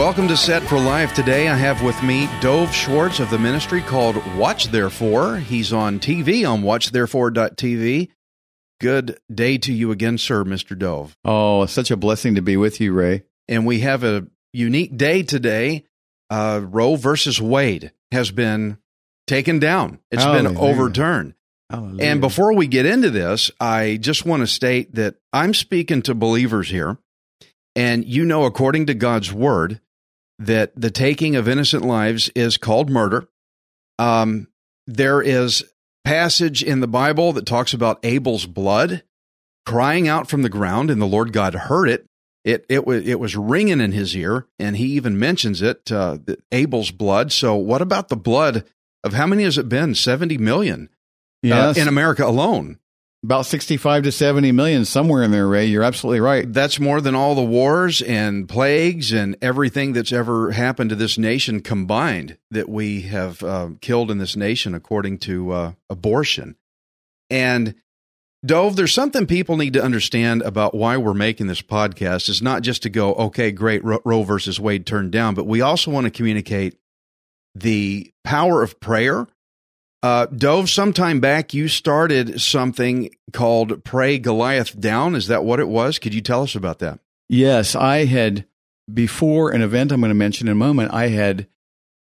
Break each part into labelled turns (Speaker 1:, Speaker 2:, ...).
Speaker 1: Welcome to Set for Life. Today I have with me Dove Schwartz of the ministry called Watch Therefore. He's on TV on watchtherefore.tv. Good day to you again, sir, Mr. Dove.
Speaker 2: Oh, such a blessing to be with you, Ray.
Speaker 1: And we have a unique day today. Uh, Roe versus Wade has been taken down, It's been overturned.
Speaker 2: Hallelujah.
Speaker 1: And before we get into this, I just want to state that I'm speaking to believers here. And you know, according to God's word, that the taking of innocent lives is called murder. Um, there is passage in the Bible that talks about Abel's blood crying out from the ground, and the Lord God heard it. It it was it was ringing in his ear, and he even mentions it. Uh, Abel's blood. So, what about the blood of how many has it been? Seventy million
Speaker 2: yes,
Speaker 1: uh, in America alone.
Speaker 2: About 65 to 70 million, somewhere in there, Ray. You're absolutely right.
Speaker 1: That's more than all the wars and plagues and everything that's ever happened to this nation combined that we have uh, killed in this nation, according to uh, abortion. And Dove, there's something people need to understand about why we're making this podcast. It's not just to go, okay, great, Ro- Roe versus Wade turned down, but we also want to communicate the power of prayer. Uh, Dove, sometime back, you started something called Pray Goliath Down. Is that what it was? Could you tell us about that?
Speaker 2: Yes, I had, before an event I'm going to mention in a moment, I had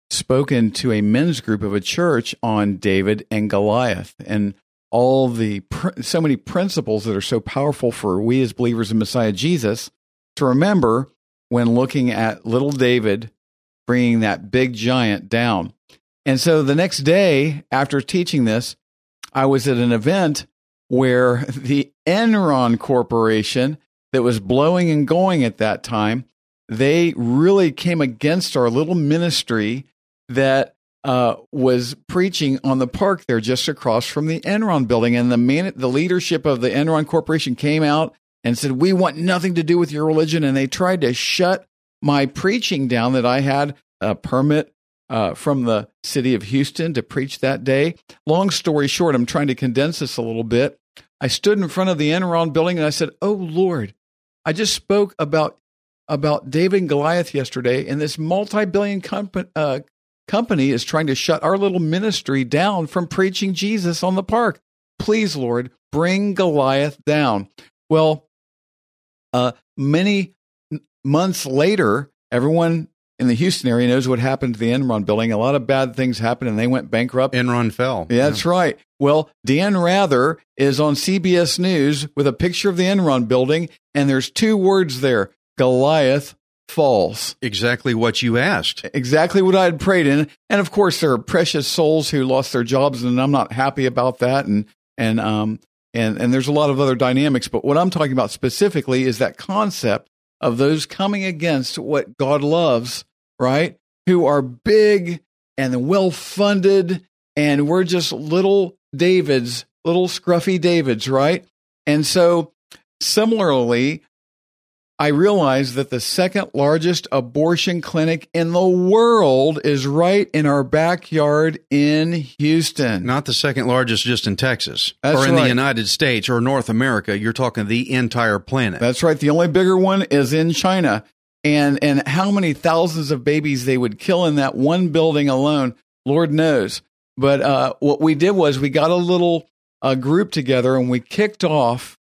Speaker 2: spoken to a men's group of a church on David and Goliath and all the, so many principles that are so powerful for we as believers in Messiah Jesus to remember when looking at little David bringing that big giant down. And so the next day after teaching this, I was at an event where the Enron Corporation that was blowing and going at that time, they really came against our little ministry that uh, was preaching on the park there just across from the Enron building. And the man, the leadership of the Enron Corporation came out and said, "We want nothing to do with your religion." And they tried to shut my preaching down that I had a permit uh, from the city of Houston to preach that day. Long story short, I'm trying to condense this a little bit. I stood in front of the Enron building and I said, "Oh Lord, I just spoke about about David and Goliath yesterday, and this multi-billion comp- uh, company is trying to shut our little ministry down from preaching Jesus on the park. Please, Lord, bring Goliath down." Well, uh, many months later, everyone in the Houston area knows what happened to the Enron building. A lot of bad things happened, and they went bankrupt.
Speaker 1: Enron fell.
Speaker 2: Yeah, that's right. Well, Dan Rather is on CBS News with a picture of the Enron building, and there's two words there Goliath falls.
Speaker 1: exactly what you asked.
Speaker 2: Exactly what I had prayed in. And of course, there are precious souls who lost their jobs, and I'm not happy about that. And, and, um, and, and there's a lot of other dynamics. But what I'm talking about specifically is that concept of those coming against what God loves, right? Who are big and well funded, and we're just little Davids, little scruffy Davids, right? And so, similarly, I realized that the second largest abortion clinic in the world is right in our backyard in Houston.
Speaker 1: Not the second largest just in Texas
Speaker 2: That's
Speaker 1: or in the. United States or North America. You're talking the entire planet.
Speaker 2: That's right. The only bigger one is in China. And and how many thousands of babies they would kill in that one building alone, Lord knows. But uh, what we did was we got a little uh, group together and we kicked off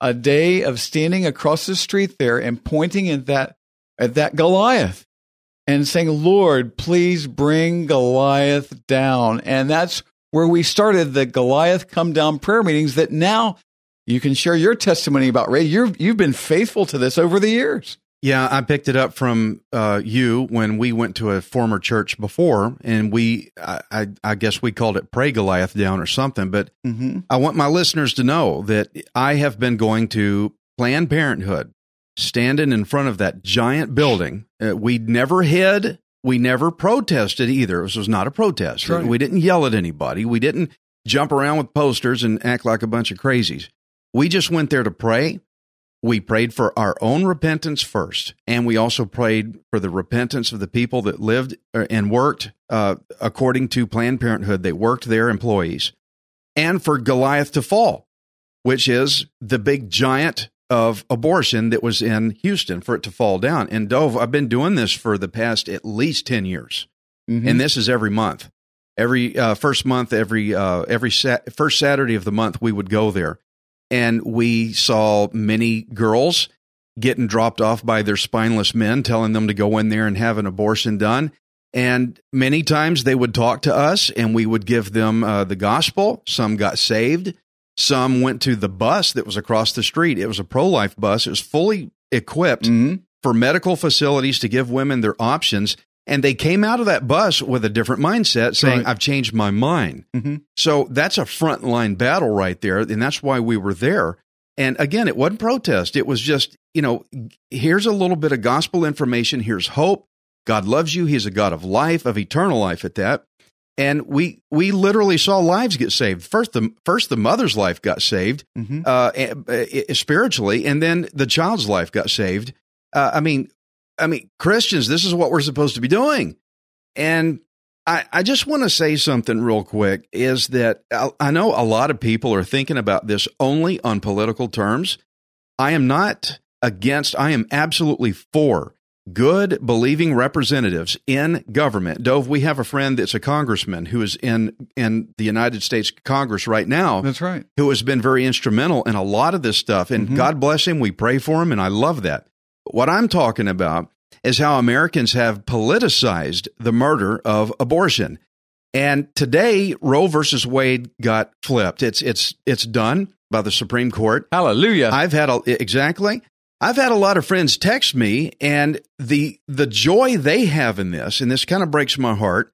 Speaker 2: a day of standing across the street there and pointing at that at that Goliath and saying, "Lord, please bring Goliath down." And that's where we started the Goliath come down prayer meetings that now you can share your testimony about Ray. You're, you've been faithful to this over the years.
Speaker 1: Yeah, I picked it up from uh, you when we went to a former church before, and we, I, I, I guess we called it Pray Goliath Down or something. But
Speaker 2: Mm-hmm.
Speaker 1: I want my listeners to know that I have been going to Planned Parenthood, standing in front of that giant building. Uh, we never hid. We never protested either. This was not a protest.
Speaker 2: Right.
Speaker 1: We didn't yell at anybody. We didn't jump around with posters and act like a bunch of crazies. We just went there to pray. We prayed for our own repentance first, and we also prayed for the repentance of the people that lived uh, and worked uh, according to Planned Parenthood. They worked their employees, and for Goliath to fall, which is the big giant of abortion that was in Houston, for it to fall down. And Dove, I've been doing this for the past at least ten years
Speaker 2: Mhm.
Speaker 1: and this is every month. Every uh, first month, every uh, every sat- first Saturday of the month, we would go there, and we saw many girls getting dropped off by their spineless men, telling them to go in there and have an abortion done. And many times they would talk to us, and we would give them uh, the gospel. Some got saved. Some went to the bus that was across the street. It was a pro life bus. It was fully equipped
Speaker 2: Mhm.
Speaker 1: for medical facilities to give women their options. And they came out of that bus with a different mindset saying,
Speaker 2: Right.
Speaker 1: I've changed my mind.
Speaker 2: Mhm.
Speaker 1: So that's a frontline battle right there. And that's why we were there. And again, it wasn't protest. It was just, you know, here's a little bit of gospel information. Here's hope. God loves you. He's a God of life, of eternal life at that. And we we literally saw lives get saved. First, the first the mother's life got saved
Speaker 2: Mhm.
Speaker 1: uh, eh, eh, spiritually, and then the child's life got saved. Uh, I mean, I mean, Christians, this is what we're supposed to be doing. And I, I just want to say something real quick is that I, I know a lot of people are thinking about this only on political terms. I am not against, I am absolutely for good, believing representatives in government. Dove, we have a friend that's a congressman who is in, in the United States Congress right now
Speaker 2: That's right.
Speaker 1: who has been very instrumental in a lot of this stuff. And
Speaker 2: Mhm.
Speaker 1: God bless him. We pray for him, and I love that. What I'm talking about is how Americans have politicized the murder of abortion. And today, Roe versus Wade got flipped. It's it's it's done by the Supreme Court.
Speaker 2: Hallelujah.
Speaker 1: I've had a, exactly. I've had a lot of friends text me, and the the joy they have in this, and this kind of breaks my heart.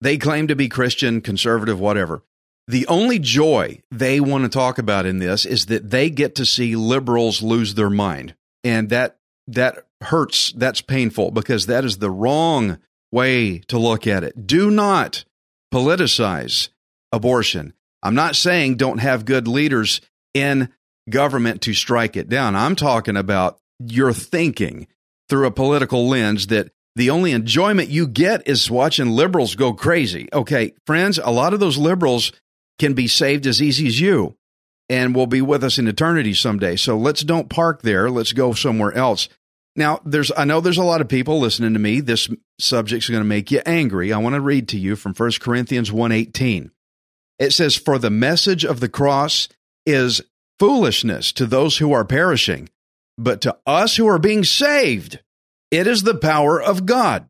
Speaker 1: They claim to be Christian, conservative, whatever. The only joy they want to talk about in this is that they get to see liberals lose their mind, and that that hurts. That's painful because that is the wrong way to look at it. Do not politicize abortion. I'm not saying don't have good leaders in government to strike it down. I'm talking about your thinking through a political lens that the only enjoyment you get is watching liberals go crazy. Okay, friends, a lot of those liberals can be saved as easy as you and will be with us in eternity someday. So let's don't park there. Let's go somewhere else. Now, there's I know there's a lot of people listening to me. This subject's going to make you angry. I want to read to you from 1 Corinthians 1:18. It says, "For the message of the cross is foolishness to those who are perishing, but to us who are being saved, it is the power of God."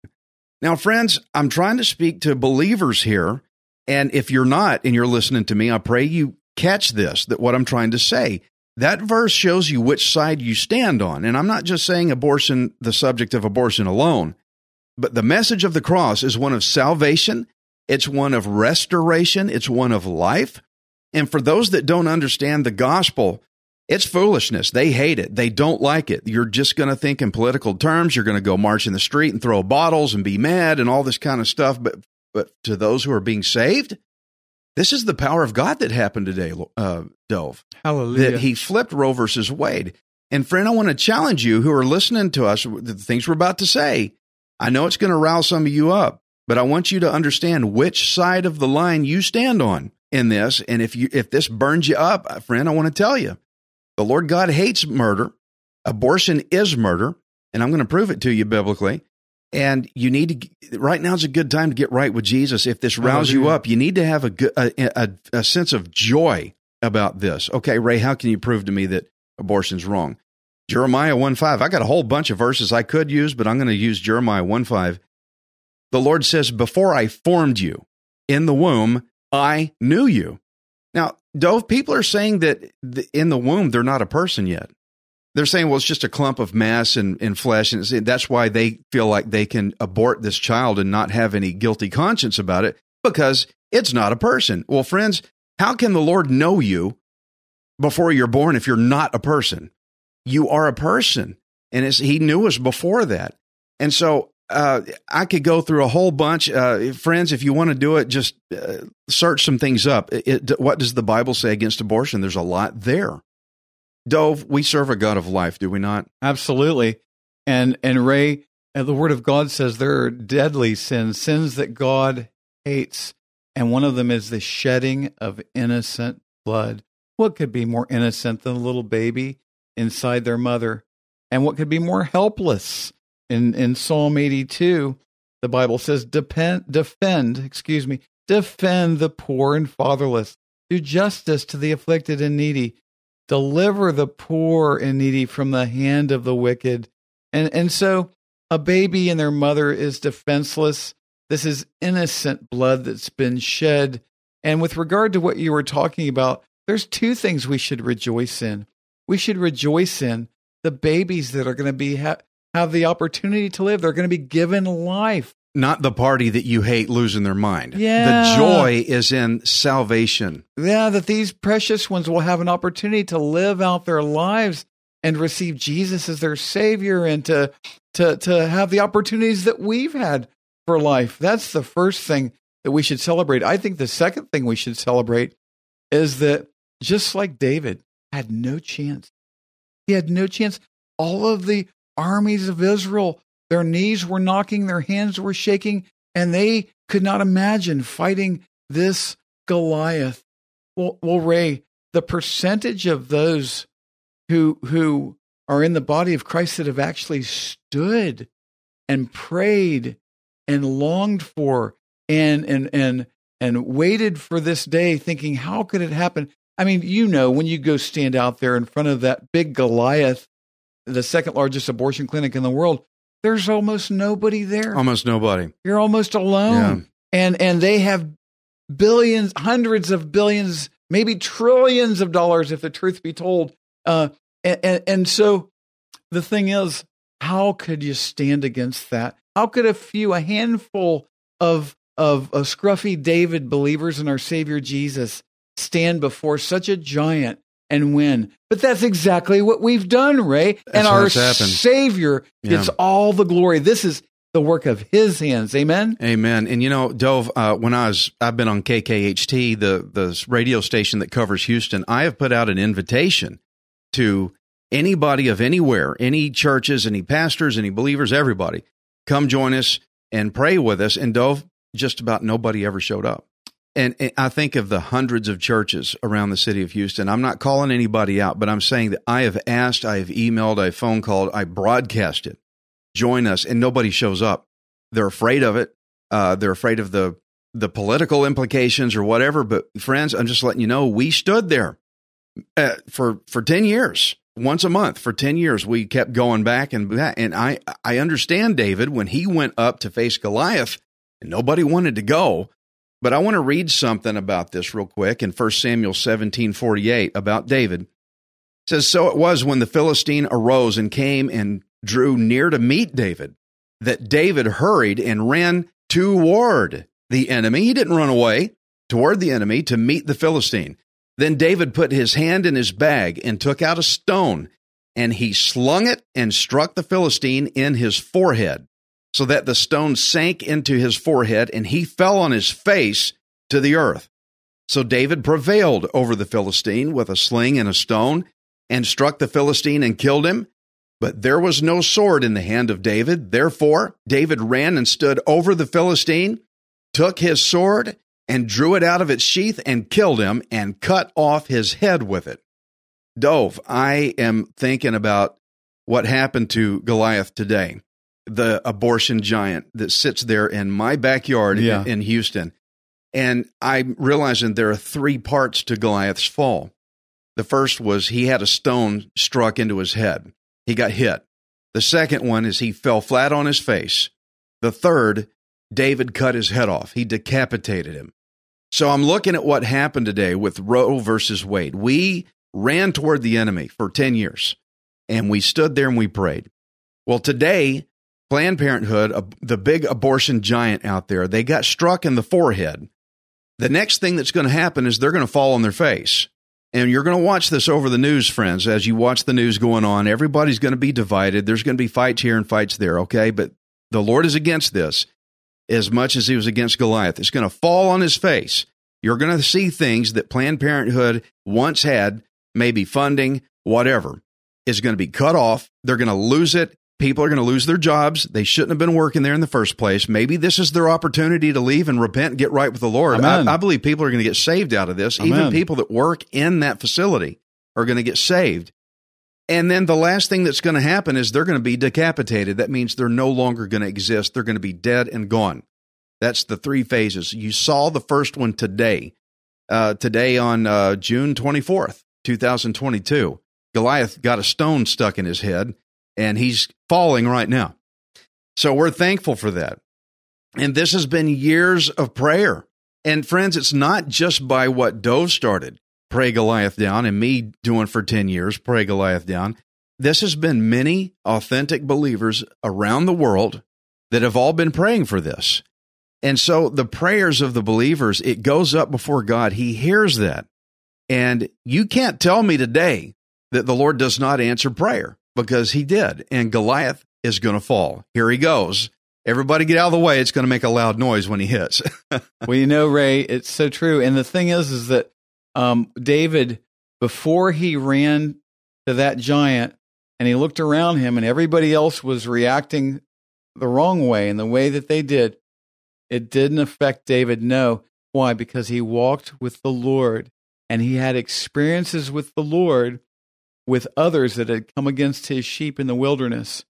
Speaker 1: Now, friends, I'm trying to speak to believers here, and if you're not and you're listening to me, I pray you catch this that what I'm trying to say. That verse shows you which side you stand on. And I'm not just saying abortion, the subject of abortion alone, but the message of the cross is one of salvation, it's one of restoration, it's one of life. And for those that don't understand the gospel, it's foolishness. They hate it. They don't like it. You're just going to think in political terms. You're going to go march in the street and throw bottles and be mad and all this kind of stuff. But but to those who are being saved, this is the power of God that happened today, uh, Dove
Speaker 2: Hallelujah.
Speaker 1: that he flipped Roe versus Wade. And friend, I want to challenge you who are listening to us, the things we're about to say. I know it's going to rouse some of you up, but I want you to understand which side of the line you stand on in this. And if you if this burns you up, friend, I want to tell you, the Lord God hates murder. Abortion is murder, and I'm going to prove it to you biblically. And you need to right now is a good time to get right with Jesus. If this rouses you up, you need to have a, good, a, a, a sense of joy about this. Okay, Ray, how can you prove to me that abortion's wrong? Jeremiah 1 5. I got a whole bunch of verses I could use, but I'm going to use Jeremiah 1 5. The Lord says, Before I formed you in the womb, I knew you. Now, Dove, people are saying that in the womb, they're not a person yet. They're saying, well, it's just a clump of mass and, and flesh. And that's why they feel like they can abort this child and not have any guilty conscience about it because it's not a person. Well, friends, how can the Lord know you before you're born if you're not a person? You are a person. And he knew us before that. And so uh, I could go through a whole bunch. Uh, friends, if you want to do it, just uh, search some things up. It, it- what does the Bible say against abortion? There's a lot there. Dove, we serve a God of life, do we not?
Speaker 2: Absolutely. And and Ray, uh, the word of God says there are deadly sins, sins that God hates, and one of them is the shedding of innocent blood. What could be more innocent than a little baby inside their mother? And what could be more helpless? In in Psalm 82, the Bible says depend, defend, excuse me, defend the poor and fatherless. Do justice to the afflicted and needy deliver the poor and needy from the hand of the wicked. And and so a baby and their mother is defenseless. This is innocent blood that's been shed. And with regard to what you were talking about, there's two things we should rejoice in. We should rejoice in the babies that are going to be ha- have the opportunity to live. They're going to be given life.
Speaker 1: Not the party that you hate losing their mind.
Speaker 2: Yeah.
Speaker 1: The joy is in salvation.
Speaker 2: Yeah, that these precious ones will have an opportunity to live out their lives and receive Jesus as their savior and to to to have the opportunities that we've had for life. That's the first thing that we should celebrate. I think the second thing we should celebrate is that just like David had no chance. He had no chance. All of the armies of Israel, their knees were knocking, their hands were shaking, and they could not imagine fighting this Goliath. Well, well, Ray, the percentage of those who who are in the body of Christ that have actually stood and prayed and longed for and and and and waited for this day, thinking, how could it happen? I mean, you know, when you go stand out there in front of that big Goliath, the second largest abortion clinic in the world, there's almost nobody there.
Speaker 1: Almost nobody.
Speaker 2: You're almost alone. Yeah. And and they have billions, hundreds of billions, maybe trillions of dollars, if the truth be told. Uh, and, and, and so the thing is, how could you stand against that? How could a few, a handful of of, of scruffy David believers in our Savior Jesus stand before such a giant and win? But that's exactly what we've done, Ray.
Speaker 1: That's
Speaker 2: and our. Savior gets
Speaker 1: Yeah.
Speaker 2: all the glory. This is the work of His hands. Amen.
Speaker 1: Amen. And you know, Dove, uh, when I was, I've been on KKHT, the the radio station that covers Houston. I have put out an invitation to anybody of anywhere, any churches, any pastors, any believers, everybody, come join us and pray with us. And Dove, just about nobody ever showed up. And, and I think of the hundreds of churches around the city of Houston. I'm not calling anybody out, but I'm saying that I have asked, I have emailed, I phone called, I broadcasted, join us, and nobody shows up. They're afraid of it. Uh, they're afraid of the the political implications or whatever. But friends, I'm just letting you know we stood there uh, for for ten years, once a month for ten years. We kept going back and and I I understand David when he went up to face Goliath, and nobody wanted to go. But I want to read something about this real quick in 1 Samuel 17 48 about David. It says, So it was when the Philistine arose and came and drew near to meet David that David hurried and ran toward the enemy. He didn't run away toward the enemy to meet the Philistine. Then David put his hand in his bag and took out a stone, and he slung it and struck the Philistine in his forehead, so that the stone sank into his forehead, and he fell on his face to the earth. So David prevailed over the Philistine with a sling and a stone, and struck the Philistine and killed him. But there was no sword in the hand of David. Therefore, David ran and stood over the Philistine, took his sword, and drew it out of its sheath and killed him and cut off his head with it. Dove, I am thinking about what happened to Goliath today, the abortion giant that sits there in my backyard in- in Houston. And I'm realizing there are three parts to Goliath's fall. The first was he had a stone struck into his head. He got hit. The second one is he fell flat on his face. The third, David cut his head off. He decapitated him. So I'm looking at what happened today with Roe versus Wade. We ran toward the enemy for 10 years and we stood there and we prayed. Well, today, Planned Parenthood, the big abortion giant out there, they got struck in the forehead. The next thing that's going to happen is they're going to fall on their face. And you're going to watch this over the news, friends, as you watch the news going on. Everybody's going to be divided. There's going to be fights here and fights there, okay? But the Lord is against this as much as he was against Goliath. It's going to fall on his face. You're going to see things that Planned Parenthood once had, maybe funding, whatever, is going to be cut off. They're going to lose it. People are going to lose their jobs. They shouldn't have been working there in the first place. Maybe this is their opportunity to leave and repent and get right with the Lord. I, I, believe people are going to get saved out of this. Amen. Even people that work in that facility are going to get saved. And then the last thing that's going to happen is they're going to be decapitated. That means they're no longer going to exist. They're going to be dead and gone. That's the three phases. You saw the first one today, uh, today on uh, June 24th, 2022. Goliath got a stone stuck in his head and he's falling right now. So we're thankful for that. And this has been years of prayer. And friends, it's not just by what Dove started, pray Goliath down, and me doing for 10 years, pray Goliath down. This has been many authentic believers around the world that have all been praying for this. And so the prayers of the believers, it goes up before God. He hears that. And you can't tell me today that the Lord does not answer prayer because he did. And Goliath is going to fall. Here he goes. Everybody get out of the way. It's going to make a loud noise when he hits.
Speaker 2: well, you know, Ray, it's so true. And the thing is, is that um, David, before he ran to that giant and he looked around him and everybody else was reacting the wrong way and the way that they did, it didn't affect David. No. Why? Because he walked with the Lord and he had experiences with the Lord with others that had come against his sheep in the wilderness.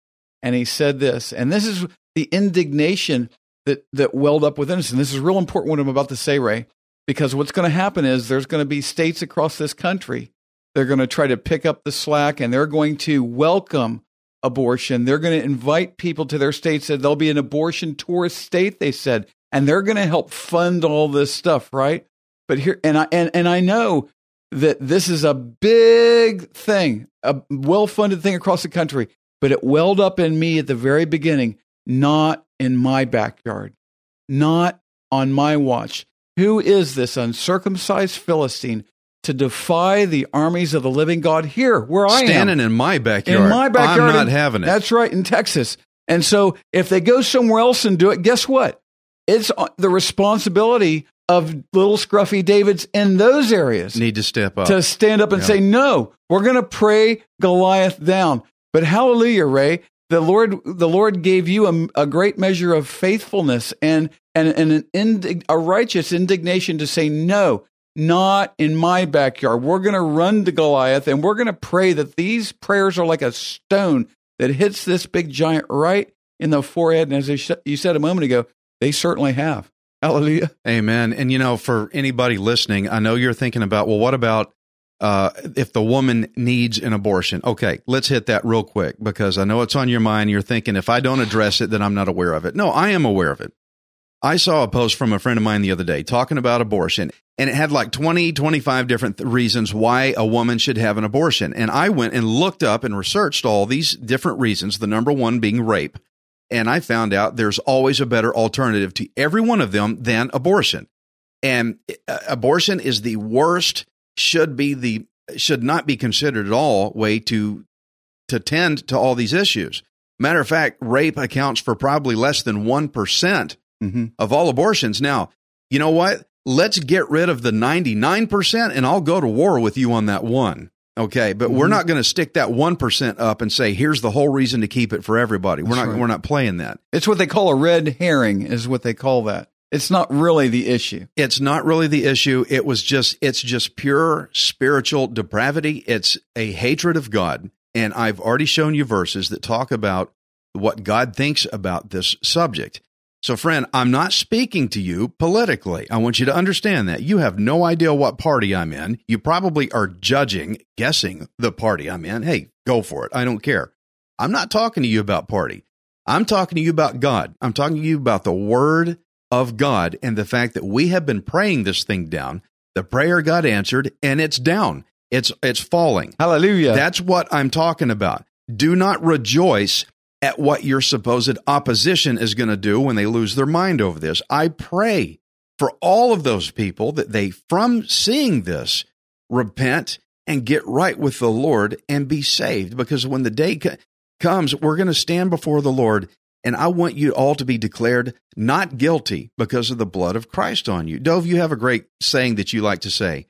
Speaker 2: And he said this, and this is the indignation that, that welled up within us. And this is real important what I'm about to say, Ray, because what's going to happen is there's going to be states across this country. They're going to try to pick up the slack and they're going to welcome abortion. They're going to invite people to their states. That there'll be an abortion tourist state, they said, and they're going to help fund all this stuff, right? But here, and I and, and I know that this is a big thing, a well funded thing across the country, but it welled up in me at the very beginning, not in my backyard, not on my watch. Who is this uncircumcised Philistine to defy the armies of the living God here, where I
Speaker 1: Standing am? Standing in my backyard.
Speaker 2: In my backyard.
Speaker 1: I'm not
Speaker 2: in,
Speaker 1: having it.
Speaker 2: That's right, in Texas. And so if they go somewhere else and do it, guess what? It's uh, the responsibility of little scruffy Davids in those areas
Speaker 1: need to step up
Speaker 2: to stand up and say, "No, we're going to pray Goliath down." But hallelujah, Ray, the Lord, the Lord gave you a, a great measure of faithfulness and and, and an a righteous indignation to say, "No, not in my backyard. We're going to run to Goliath and we're going to pray that these prayers are like a stone that hits this big giant right in the forehead." And as you said a moment ago, they certainly have. Hallelujah.
Speaker 1: Amen. And you know, for anybody listening, I know you're thinking about, well, what about uh, if the woman needs an abortion? Okay, let's hit that real quick because I know it's on your mind. You're thinking, if I don't address it, then I'm not aware of it. No, I am aware of it. I saw a post from a friend of mine the other day talking about abortion, and it had like 20, 25 different th- reasons why a woman should have an abortion. And I went and looked up and researched all these different reasons, the number one being rape and I found out there's always a better alternative to every one of them than abortion. And uh, abortion is the worst, should be the should not be considered at all way to to tend to all these issues. Matter of fact, rape accounts for probably less than one mm-hmm. of all abortions. Now, you know what? Let's get rid of the 99% and I'll go to war with you on that one. Okay, but mm-hmm. we're not going to stick that 1% up and say here's the whole reason to keep it for everybody. We're That's not right. we're not playing that.
Speaker 2: It's what they call a red herring is what they call that. It's not really the issue.
Speaker 1: It's not really the issue. It was just it's just pure spiritual depravity. It's a hatred of God. And I've already shown you verses that talk about what God thinks about this subject. So, friend, I'm not speaking to you politically. I want you to understand that. You have no idea what party I'm in. You probably are judging, guessing the party I'm in. Hey, go for it. I don't care. I'm not talking to you about party. I'm talking to you about God. I'm talking to you about the word of God and the fact that we have been praying this thing down. The prayer got answered and it's down. It's it's falling.
Speaker 2: Hallelujah.
Speaker 1: That's what I'm talking about. Do not rejoice at what your supposed opposition is going to do when they lose their mind over this. I pray for all of those people that they, from seeing this, repent and get right with the Lord and be saved. Because when the day co- comes, we're going to stand before the Lord. And I want you all to be declared not guilty because of the blood of Christ on you. Dove, you have a great saying that you like to say.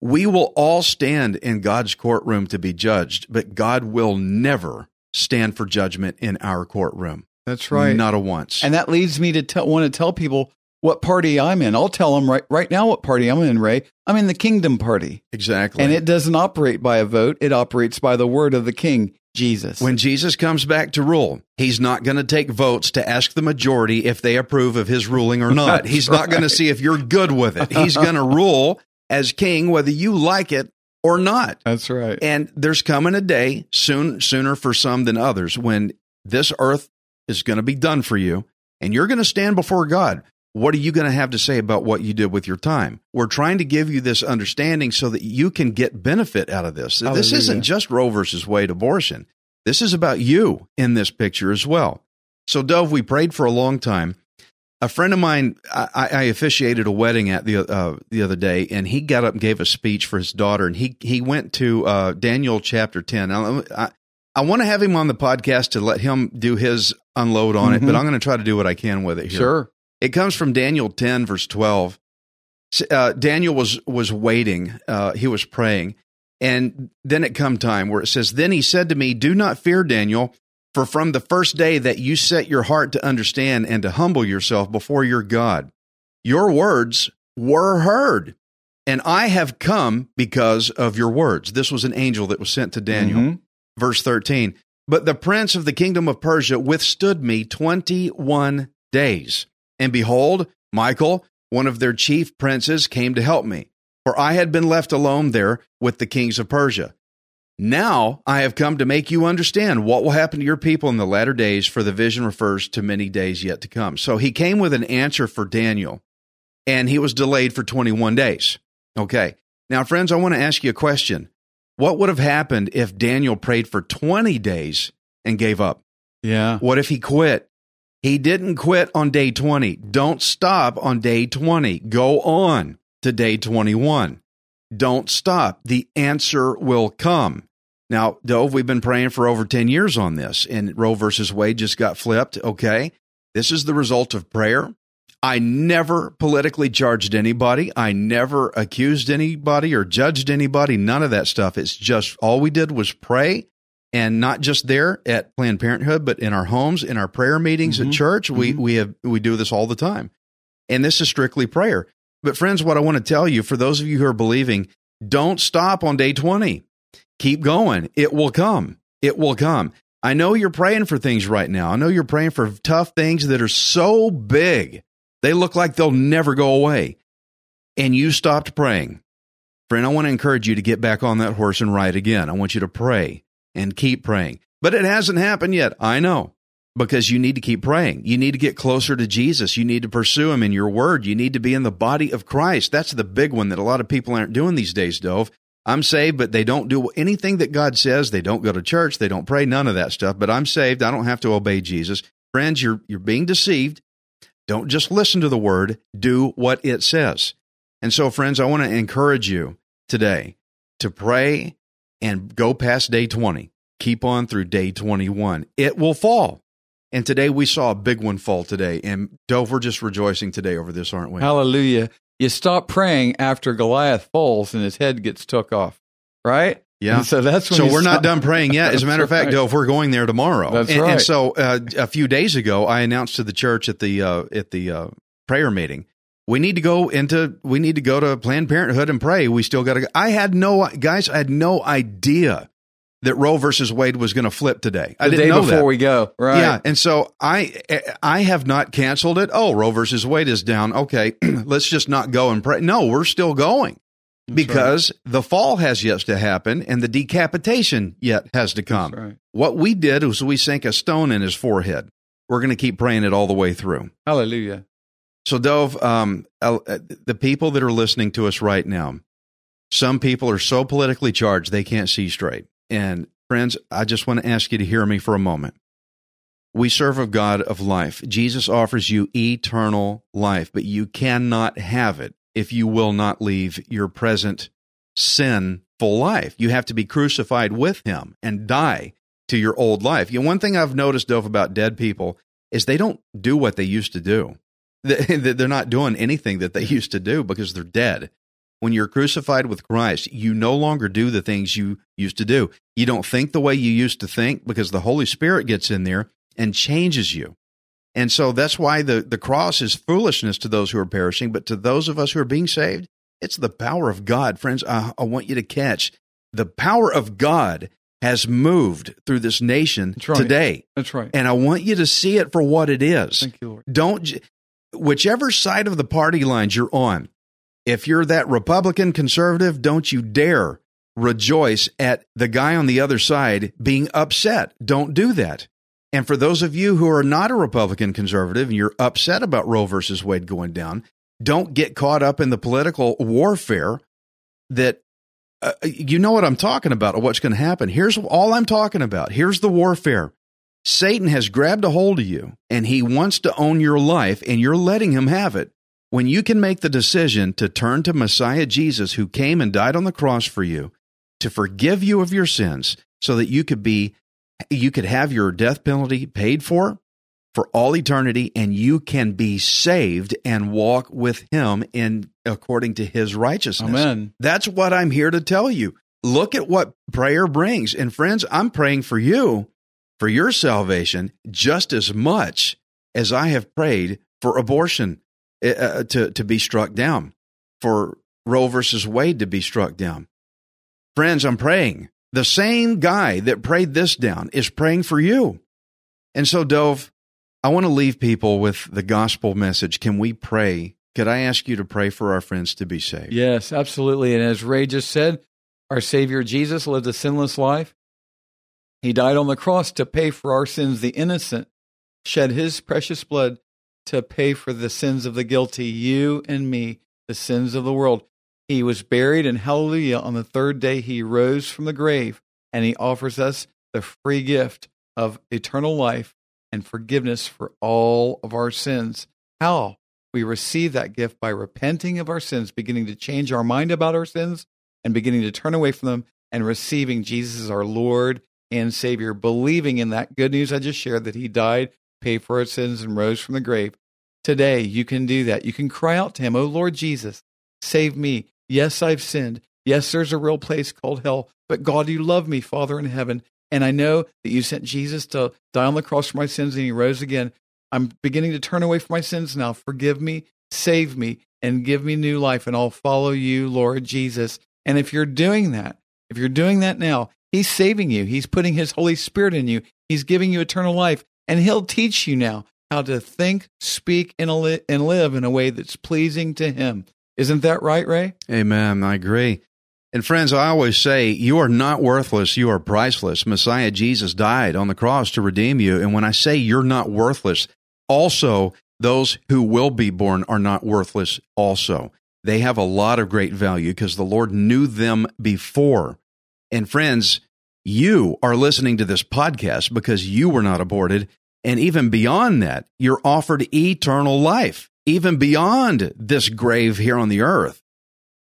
Speaker 1: We will all stand in God's courtroom to be judged, but God will never stand for judgment in our courtroom.
Speaker 2: That's right.
Speaker 1: Not a once.
Speaker 2: And that leads me to tell, want to tell people what party I'm in. I'll tell them right right now what party I'm in, Ray. I'm in the kingdom party.
Speaker 1: exactly.
Speaker 2: And it doesn't operate by a vote. It operates by the word of the king, Jesus.
Speaker 1: when Jesus comes back to rule, he's not going to take votes to ask the majority if they approve of his ruling or not.
Speaker 2: That's
Speaker 1: he's not going to see if you're good with it. He's going to rule as king whether you like it or not.
Speaker 2: That's right.
Speaker 1: And there's coming a day soon sooner for some than others when this earth is going to be done for you and you're going to stand before God. What are you going to have to say about what you did with your time? We're trying to give you this understanding so that you can get benefit out of this. This isn't just Roe versus Wade abortion. This is about you in this picture as well. So, Dove, we prayed for a long time. A friend of mine, I, I officiated a wedding at the uh, the other day, and he got up and gave a speech for his daughter, and he he went to uh, Daniel chapter ten. Now, I, I want to have him on the podcast to let him do his unload on it, but
Speaker 2: Mhm.
Speaker 1: I'm going to try to do what I can with it here.
Speaker 2: Sure.
Speaker 1: It comes from Daniel 10, verse 12. Uh, Daniel was was waiting. Uh, he was praying, and then it come time where it says, "Then he said to me, Do not fear, Daniel, for from the first day that you set your heart to understand and to humble yourself before your God, your words were heard, and I have come because of your words." This was an angel that was sent to Daniel
Speaker 2: Mhm.
Speaker 1: verse 13. But the prince of the kingdom of Persia withstood me 21 days. And behold, Michael, one of their chief princes, came to help me, for I had been left alone there with the kings of Persia. Now I have come to make you understand what will happen to your people in the latter days, for the vision refers to many days yet to come. So he came with an answer for Daniel, and he was delayed for 21 days. Okay. Now, friends, I want to ask you a question. What would have happened if Daniel prayed for 20 days and gave up?
Speaker 2: Yeah.
Speaker 1: What if he quit? He didn't quit on day 20. Don't stop on day 20. Go on to day 21. Don't stop. The answer will come. Now, Dove, we've been praying for over 10 years on this, and Roe versus Wade just got flipped. Okay. This is the result of prayer. I never politically charged anybody. I never accused anybody or judged anybody. None of that stuff. It's just all we did was pray and not just there at Planned Parenthood, but in our homes, in our prayer meetings
Speaker 2: Mhm.
Speaker 1: at church. We
Speaker 2: Mhm.
Speaker 1: we have we do this all the time, and this is strictly prayer. But friends, what I want to tell you, for those of you who are believing, don't stop on day twenty. Keep going. It will come. It will come. I know you're praying for things right now. I know you're praying for tough things that are so big they look like they'll never go away, and you stopped praying. Friend, I want to encourage you to get back on that horse and ride again. I want you to pray and keep praying. But it hasn't happened yet. I know. Because you need to keep praying. You need to get closer to Jesus. You need to pursue him in your word. You need to be in the body of Christ. That's the big one that a lot of people aren't doing these days, Dove. I'm saved, but they don't do anything that God says. They don't go to church. They don't pray, none of that stuff. But I'm saved. I don't have to obey Jesus. Friends, you're, you're being deceived. Don't just listen to the word, do what it says. And so, friends, I want to encourage you today to pray and go past day 20. Keep on through day 21. It will fall. And today we saw a big one fall today. And Dove, we're just rejoicing today over this, aren't we?
Speaker 2: Hallelujah. You stop praying after Goliath falls and his head gets took off, right?
Speaker 1: Yeah.
Speaker 2: And so that's when
Speaker 1: So we're not done praying yet. As a matter of fact,
Speaker 2: right.
Speaker 1: Dove, we're going there tomorrow.
Speaker 2: That's
Speaker 1: and,
Speaker 2: right.
Speaker 1: And so uh, a few days ago, I announced to the church at the uh, at the uh, prayer meeting, we need to go into we need to go to Planned Parenthood and pray. We still got to. I had no guys. I had no idea that Roe versus Wade was going to flip today. I
Speaker 2: the
Speaker 1: didn't
Speaker 2: day
Speaker 1: know
Speaker 2: before
Speaker 1: that.
Speaker 2: we go, right?
Speaker 1: Yeah, and so I I have not canceled it. Oh, Roe versus Wade is down. Okay, let's just not go and pray. No, we're still going because the fall has yet to happen and the decapitation yet has to come.
Speaker 2: Right.
Speaker 1: What we did was we sank a stone in his forehead. We're going to keep praying it all the way through.
Speaker 2: Hallelujah.
Speaker 1: So, Dove, um, uh, the people that are listening to us right now, some people are so politically charged they can't see straight. And friends, I just want to ask you to hear me for a moment. We serve a God of life. Jesus offers you eternal life, but you cannot have it if you will not leave your present sinful life. You have to be crucified with him and die to your old life. You know, one thing I've noticed, Dove, about dead people is they don't do what they used to do. They're not doing anything that they used to do because they're dead. When you're crucified with Christ, you no longer do the things you used to do. You don't think the way you used to think because the Holy Spirit gets in there and changes you. And so that's why the, the cross is foolishness to those who are perishing, but to those of us who are being saved, it's the power of God. Friends, I, I want you to catch the power of God has moved through this nation
Speaker 2: That's right.
Speaker 1: today.
Speaker 2: That's right.
Speaker 1: And I want you to see it for what it is.
Speaker 2: Thank you, Lord.
Speaker 1: Don't, whichever side of the party lines you're on, if you're that Republican conservative, don't you dare rejoice at the guy on the other side being upset. Don't do that. And for those of you who are not a Republican conservative and you're upset about Roe versus Wade going down, don't get caught up in the political warfare that uh, you know what I'm talking about what's going to happen. Here's all I'm talking about. Here's the warfare. Satan has grabbed a hold of you and he wants to own your life and you're letting him have it. When you can make the decision to turn to Messiah Jesus, who came and died on the cross for you, to forgive you of your sins so that you could be you could have your death penalty paid for for all eternity and you can be saved and walk with him in according to his righteousness.
Speaker 2: Amen.
Speaker 1: That's what I'm here to tell you. Look at what prayer brings. And friends, I'm praying for you for your salvation just as much as I have prayed for abortion uh, to, to be struck down, for Roe versus Wade to be struck down. Friends, I'm praying. The same guy that prayed this down is praying for you. And so, Dove, I want to leave people with the gospel message. Can we pray? Could I ask you to pray for our friends to be saved?
Speaker 2: Yes, absolutely. And as Ray just said, our Savior Jesus lived a sinless life. He died on the cross to pay for our sins, the innocent, shed his precious blood to pay for the sins of the guilty, you and me, the sins of the world. He was buried, and hallelujah, on the third day he rose from the grave, and he offers us the free gift of eternal life and forgiveness for all of our sins. How? We receive that gift by repenting of our sins, beginning to change our mind about our sins, and beginning to turn away from them, and receiving Jesus as our Lord and Savior, believing in that good news I just shared that He died, paid for our sins, and rose from the grave. Today, you can do that. You can cry out to Him, Oh Lord Jesus, save me. Yes, I've sinned. Yes, there's a real place called hell, but God, you love me, Father in heaven. And I know that you sent Jesus to die on the cross for my sins and he rose again. I'm beginning to turn away from my sins now. Forgive me, save me, and give me new life, and I'll follow you, Lord Jesus. And if you're doing that, if you're doing that now, He's saving you. He's putting His Holy Spirit in you. He's giving you eternal life, and He'll teach you now how to think, speak, and li- and live in a way that's pleasing to Him. Isn't that right, Ray?
Speaker 1: Amen. I agree. And friends, I always say, you are not worthless. You are priceless. Messiah Jesus died on the cross to redeem you. And when I say you're not worthless, also those who will be born are not worthless also. They have a lot of great value because the Lord knew them before. And friends, you are listening to this podcast because you were not aborted. And even beyond that, you're offered eternal life, even beyond this grave here on the earth.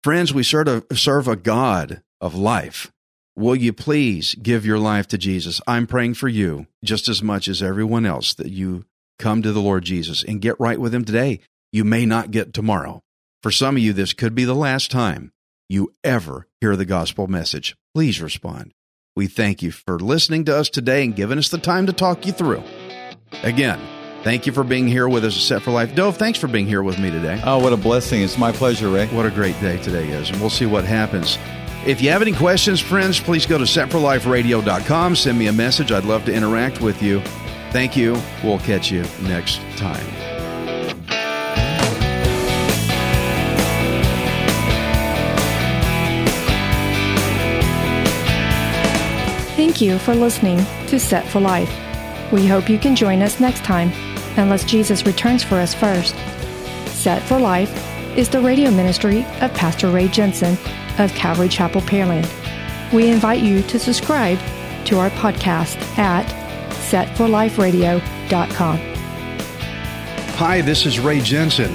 Speaker 1: Friends, we serve a, serve a God of life. Will you please give your life to Jesus? I'm praying for you just as much as everyone else that you come to the Lord Jesus and get right with Him today. You may not get tomorrow. For some of you, this could be the last time you ever hear the gospel message. Please respond. We thank you for listening to us today and giving us the time to talk you through. Again, thank you for being here with us at Set for Life. Dove, thanks for being here with me today.
Speaker 2: Oh, what a blessing. It's my pleasure, Ray.
Speaker 1: What a great day today is, and we'll see what happens. If you have any questions, friends, please go to setforliferadio.com. Send me a message. I'd love to interact with you. Thank you. We'll catch you next time.
Speaker 3: Thank you for listening to Set for Life. We hope you can join us next time, unless Jesus returns for us first. Set for Life is the radio ministry of Pastor Ray Jensen of Calvary Chapel, Pearland. We invite you to subscribe to our podcast at setforliferadio.com.
Speaker 1: Hi, this is Ray Jensen.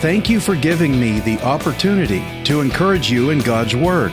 Speaker 1: Thank you for giving me the opportunity to encourage you in God's Word.